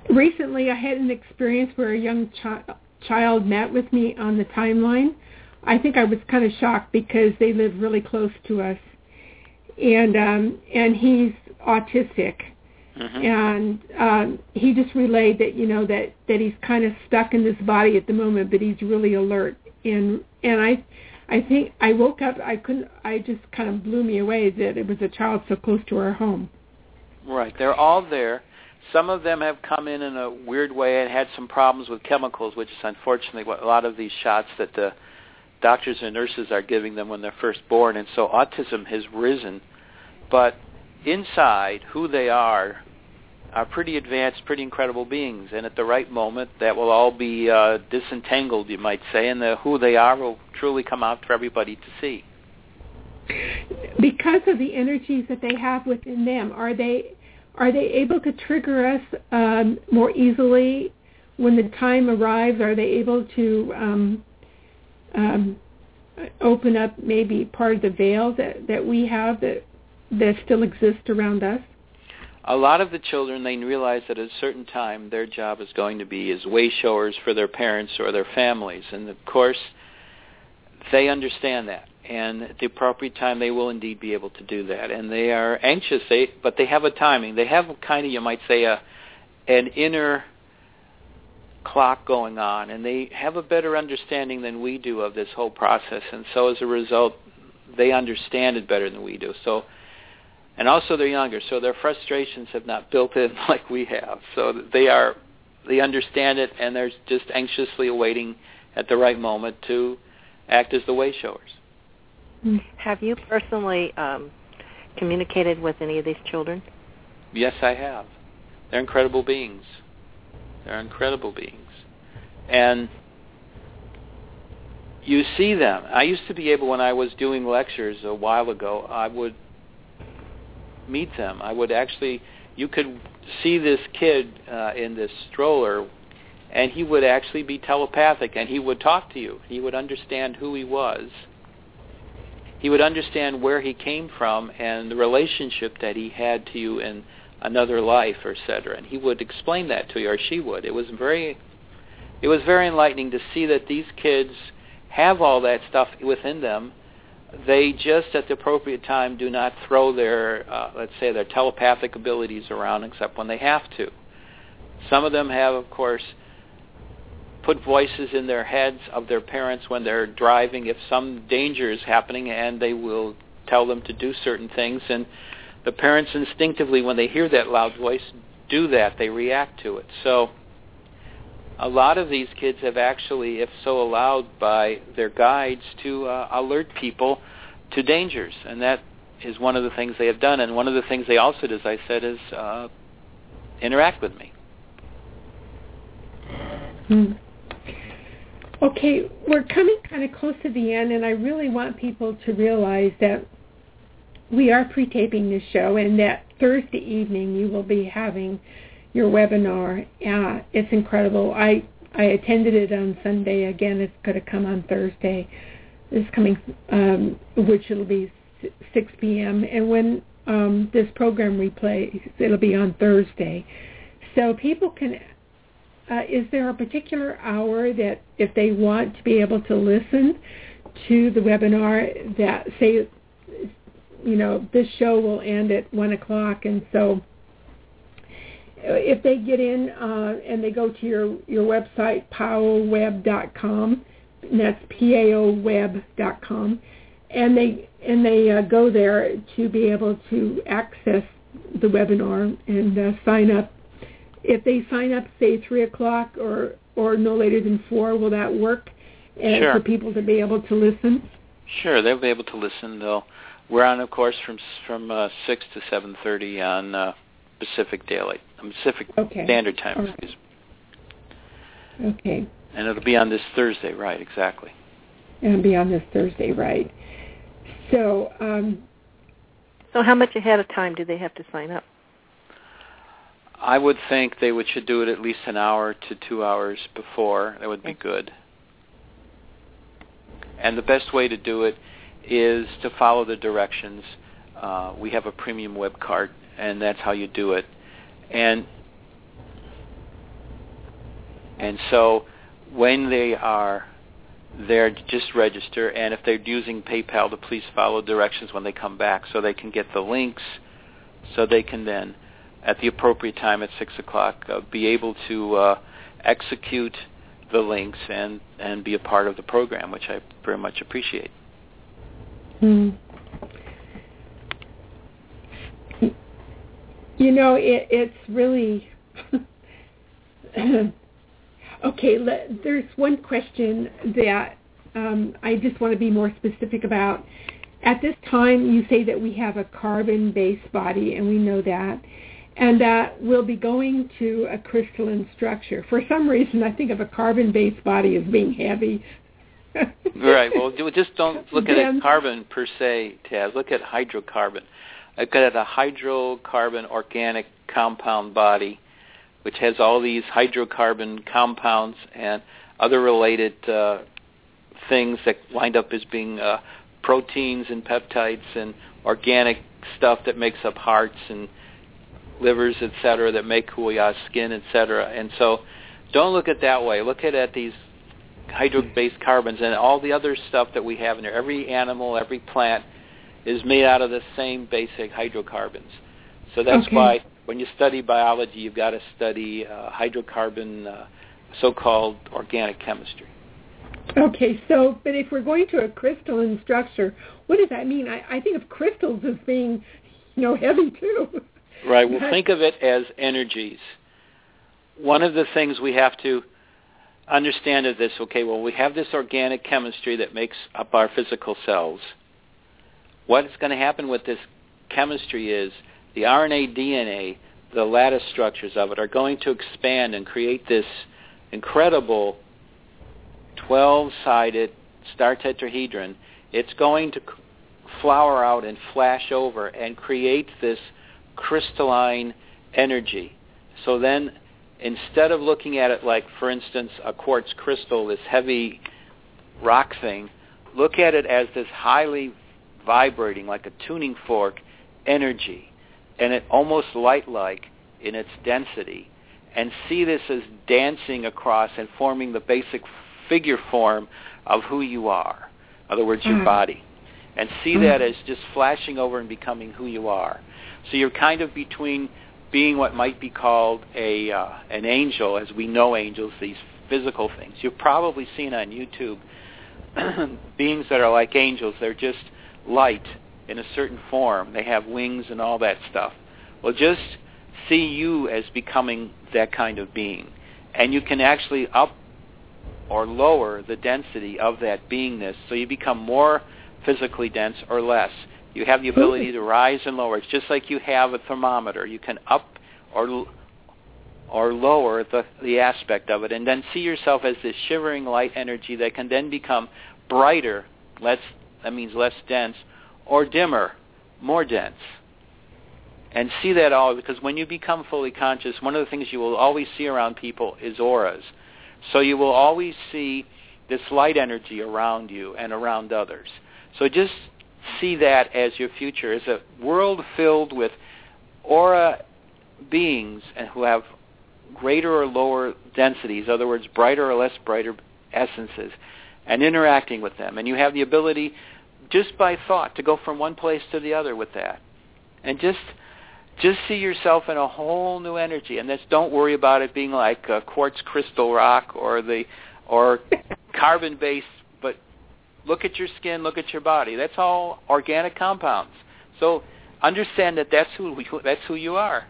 Recently, I had an experience where a young chi- child met with me on the timeline. I think I was kind of shocked because they live really close to us, and um, and he's autistic, mm-hmm. and um, he just relayed that you know that that he's kind of stuck in this body at the moment, but he's really alert and and I I think I woke up I couldn't I just kind of blew me away that it was a child so close to our home.
Right, they're all there. Some of them have come in in a weird way and had some problems with chemicals, which is unfortunately what a lot of these shots that the doctors and nurses are giving them when they're first born, and so autism has risen. But inside who they are are pretty advanced, pretty incredible beings, and at the right moment, that will all be uh, disentangled, you might say, and the, who they are will truly come out for everybody to see.
Because of the energies that they have within them, are they are they able to trigger us um, more easily when the time arrives? Are they able to um, um, open up maybe part of the veil that, that we have that that still exists around us?
A lot of the children they realize that at a certain time their job is going to be as way showers for their parents or their families. And of course they understand that. And at the appropriate time they will indeed be able to do that. And they are anxious. They but they have a timing. They have kind of you might say a an inner clock going on. And they have a better understanding than we do of this whole process. And so as a result they understand it better than we do. So, and also they're younger, so their frustrations have not built in like we have. So they are, they understand it, and they're just anxiously awaiting at the right moment to act as the way showers.
Have you personally um, communicated with any of these children?
Yes, I have. They're incredible beings. They're incredible beings. And you see them. I used to be able, when I was doing lectures a while ago, I would meet them. I would actually, you could see this kid uh, in this stroller, and he would actually be telepathic, and he would talk to you. He would understand who he was. He would understand where he came from and the relationship that he had to you in another life, etc. And he would explain that to you, or she would. It was very, it was very enlightening to see that these kids have all that stuff within them. They just, at the appropriate time, do not throw their, uh, let's say, their telepathic abilities around except when they have to. Some of them have, of course, put voices in their heads of their parents when they're driving if some danger is happening, and they will tell them to do certain things. And the parents instinctively, when they hear that loud voice, do that. They react to it. So a lot of these kids have actually, if so allowed by their guides, to uh, alert people to dangers, and that is one of the things they have done. And one of the things they also did, as I said, is uh, interact with me.
Hmm. Okay, we're coming kind of close to the end, and I really want people to realize that we are pre-taping this show, and that Thursday evening you will be having your webinar. Yeah, it's incredible. I I attended it on Sunday. Again, it's going to come on Thursday. This coming, um, which it'll be 6 p.m. And when um, this program replays, it'll be on Thursday. So people can. Uh, is there a particular hour that, if they want to be able to listen to the webinar, that say, you know, this show will end at one o'clock, and so if they get in uh, and they go to your, your website, paoweb.com, and that's P-A-O-web.com, and they, and they uh, go there to be able to access the webinar and uh, sign up. If they sign up, say, 3 o'clock or, or no later than 4, will that work
uh, sure.
for people to be able to listen?
Sure, they'll be able to listen. They'll, we're on, of course, from from uh, 6 to 7.30 on uh, Pacific Daylight, Pacific
okay.
Standard Time.
Right.
Excuse
me. Okay.
And it'll be on this Thursday, right? Exactly.
And it'll be on this Thursday, right? So. Um,
so how much ahead of time do they have to sign up?
I would think they would should do it at least an hour to two hours before. That would be good. And the best way to do it is to follow the directions. Uh, we have a premium web cart and that's how you do it. And and so when they are there, just register, and if they're using PayPal, to please follow directions when they come back, so they can get the links, so they can then, at the appropriate time at six o'clock, uh, be able to uh, execute the links and and be a part of the program, which I very much appreciate.
Mm. You know, it, it's really okay. Let, there's one question that um, I just want to be more specific about. At this time, you say that we have a carbon-based body, and we know that, and that we'll be going to a crystalline structure. For some reason, I think of a carbon-based body as being heavy.
right. Well, just don't look at it carbon per se, Taz. Look at hydrocarbon. I've got a hydrocarbon organic compound body, which has all these hydrocarbon compounds and other related uh, things that wind up as being uh, proteins and peptides and organic stuff that makes up hearts and livers, etc., that make who we are, skin, etc. And so, don't look at that way. Look at at these hydro-based carbons and all the other stuff that we have in there. Every animal, every plant is made out of the same basic hydrocarbons. So that's
okay.
why when you study biology, you've got to study uh, hydrocarbon, uh, so-called organic chemistry.
Okay, so but if we're going to a crystalline structure, what does that mean? I, I think of crystals as being, you know, heavy too.
Right. Well, think of it as energies. One of the things we have to understand is this. Okay, well, we have this organic chemistry that makes up our physical cells. What's going to happen with this chemistry is the RNA, DNA, the lattice structures of it are going to expand and create this incredible 12-sided star tetrahedron. It's going to flower out and flash over and create this crystalline energy. So then instead of looking at it like, for instance, a quartz crystal, this heavy rock thing, look at it as this highly vibrating, like a tuning fork, energy, and it almost light-like in its density, and see this as dancing across and forming the basic figure form of who you are. In other words, your mm. body. And see mm. that as just flashing over and becoming who you are. So you're kind of between being what might be called a uh, an angel, as we know angels, these physical things. You've probably seen on YouTube beings that are like angels. They're just light in a certain form. They have wings and all that stuff. Well, just see you as becoming that kind of being. And you can actually up or lower the density of that beingness so you become more physically dense or less. You have the ability to rise and lower. It's just like you have a thermometer. You can up or or lower the, the aspect of it and then see yourself as this shivering light energy that can then become brighter, less that means less dense, or dimmer, more dense. And see that all because when you become fully conscious, one of the things you will always see around people is auras. So you will always see this light energy around you and around others. So just see that as your future, as a world filled with aura beings and who have greater or lower densities, in other words, brighter or less brighter essences, and interacting with them. And you have the ability, just by thought, to go from one place to the other with that. And just just see yourself in a whole new energy and just don't worry about it being like a quartz crystal rock or the or carbon based but look at your skin look at your body that's all organic compounds so understand that that's who we, that's who you are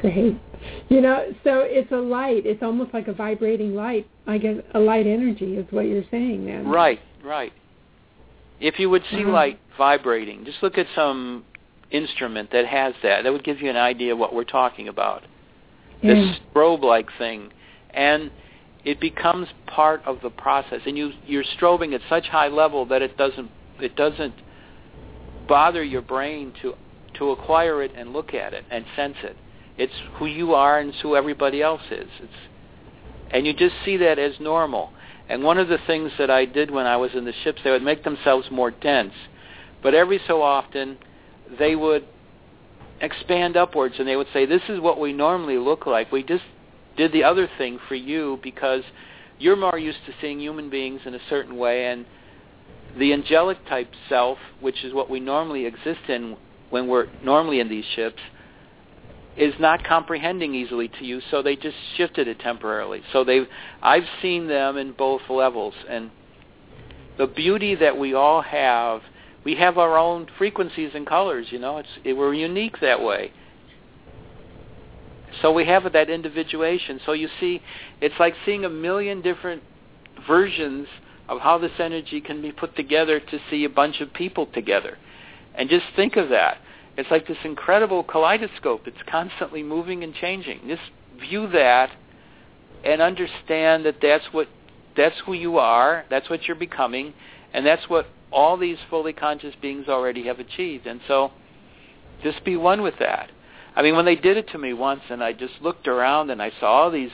great you know so it's a light it's almost like a vibrating light i guess a light energy is what you're saying then
right right if you would see uh-huh. light vibrating just look at some instrument that has that. That would give you an idea of what we're talking about. This mm. strobe-like thing, and it becomes part of the process. And you you're strobing at such high level that it doesn't it doesn't bother your brain to to acquire it and look at it and sense it. It's who you are and it's who everybody else is. It's and you just see that as normal. And one of the things that I did when I was in the ships, they would make themselves more dense. But every so often, they would expand upwards and they would say, this is what we normally look like. We just did the other thing for you because you're more used to seeing human beings in a certain way and the angelic type self, which is what we normally exist in when we're normally in these ships, is not comprehending easily to you, so they just shifted it temporarily. So they I've seen them in both levels and the beauty that we all have we have our own frequencies and colors. You know, it's it, we're unique that way. So we have that individuation. So you see, it's like seeing a million different versions of how this energy can be put together to see a bunch of people together. And just think of that. It's like this incredible kaleidoscope. It's constantly moving and changing. Just view that and understand that that's what that's who you are, that's what you're becoming, and that's what all these fully conscious beings already have achieved. And so just be one with that. I mean, when they did it to me once and I just looked around and I saw all these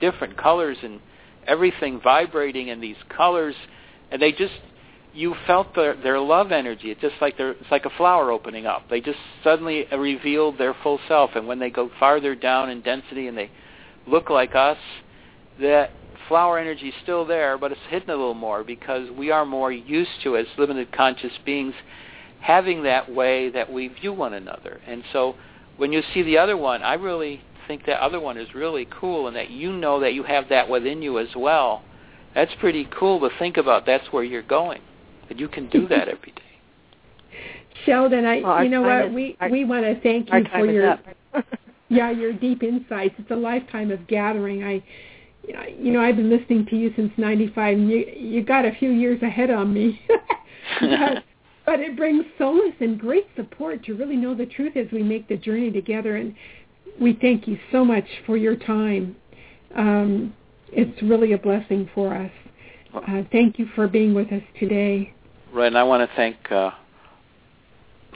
different colors and everything vibrating and these colors and they just you felt their their love energy it's just like they're it's like a flower opening up they just suddenly revealed their full self and when they go farther down in density and they look like us that flower energy is still there, but it's hidden a little more because we are more used to, as limited conscious beings, having that way that we view one another. And so when you see the other one, I really think that other one is really cool and that you know that you have that within you as well. That's pretty cool to think about. That's where you're going, and you can do that every day.
Sheldan, I
well,
you know what
is,
we
our,
we want to thank you
for
your yeah your deep insights. It's a lifetime of gathering. I you know I've been listening to you since '95, and you you got a few years ahead on me. but, but it brings solace and great support to really know the truth as we make the journey together. And we thank you so much for your time. Um, it's really a blessing for us. Uh, thank you for being with us today.
Right, and I want to thank uh,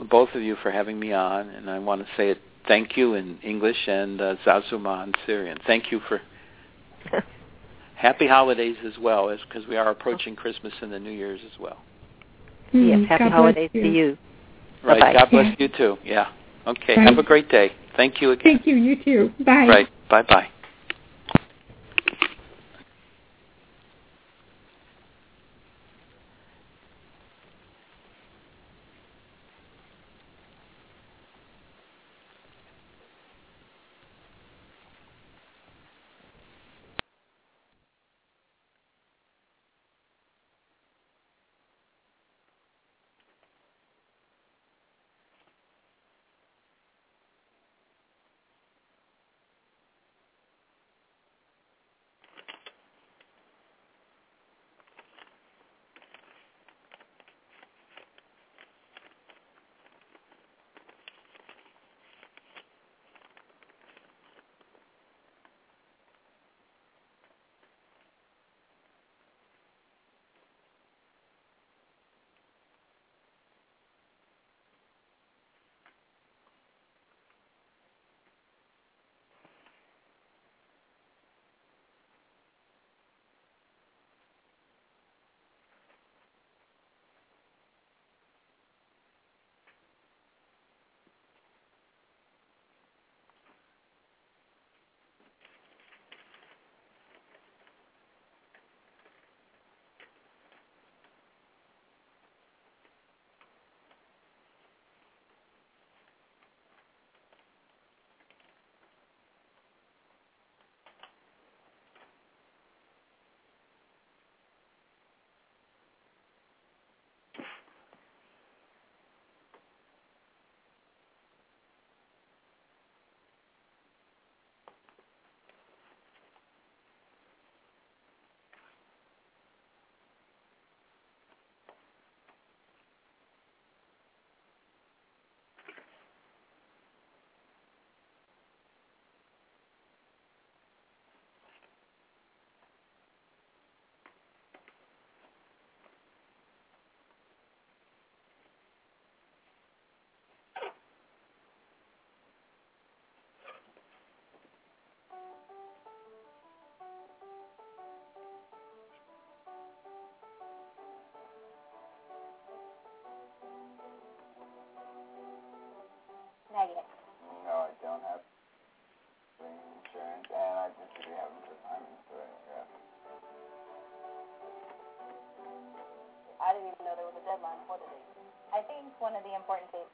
both of you for having me on, and I want to say it, thank you in English and uh, Zazuma in Sirian. Thank you for happy holidays as well, as because we are approaching Christmas and the New Year's as well.
Yes, happy
God
holidays
you.
to you.
Right,
Bye-bye.
God bless you too. Yeah. Okay,
Right.
have a great day. Thank you again.
Thank you. You too. Bye.
Right, bye-bye.
Negative.
No, I don't have insurance, and I just put time into. Yeah.
I didn't even know there was a deadline for the date. I think one of the important things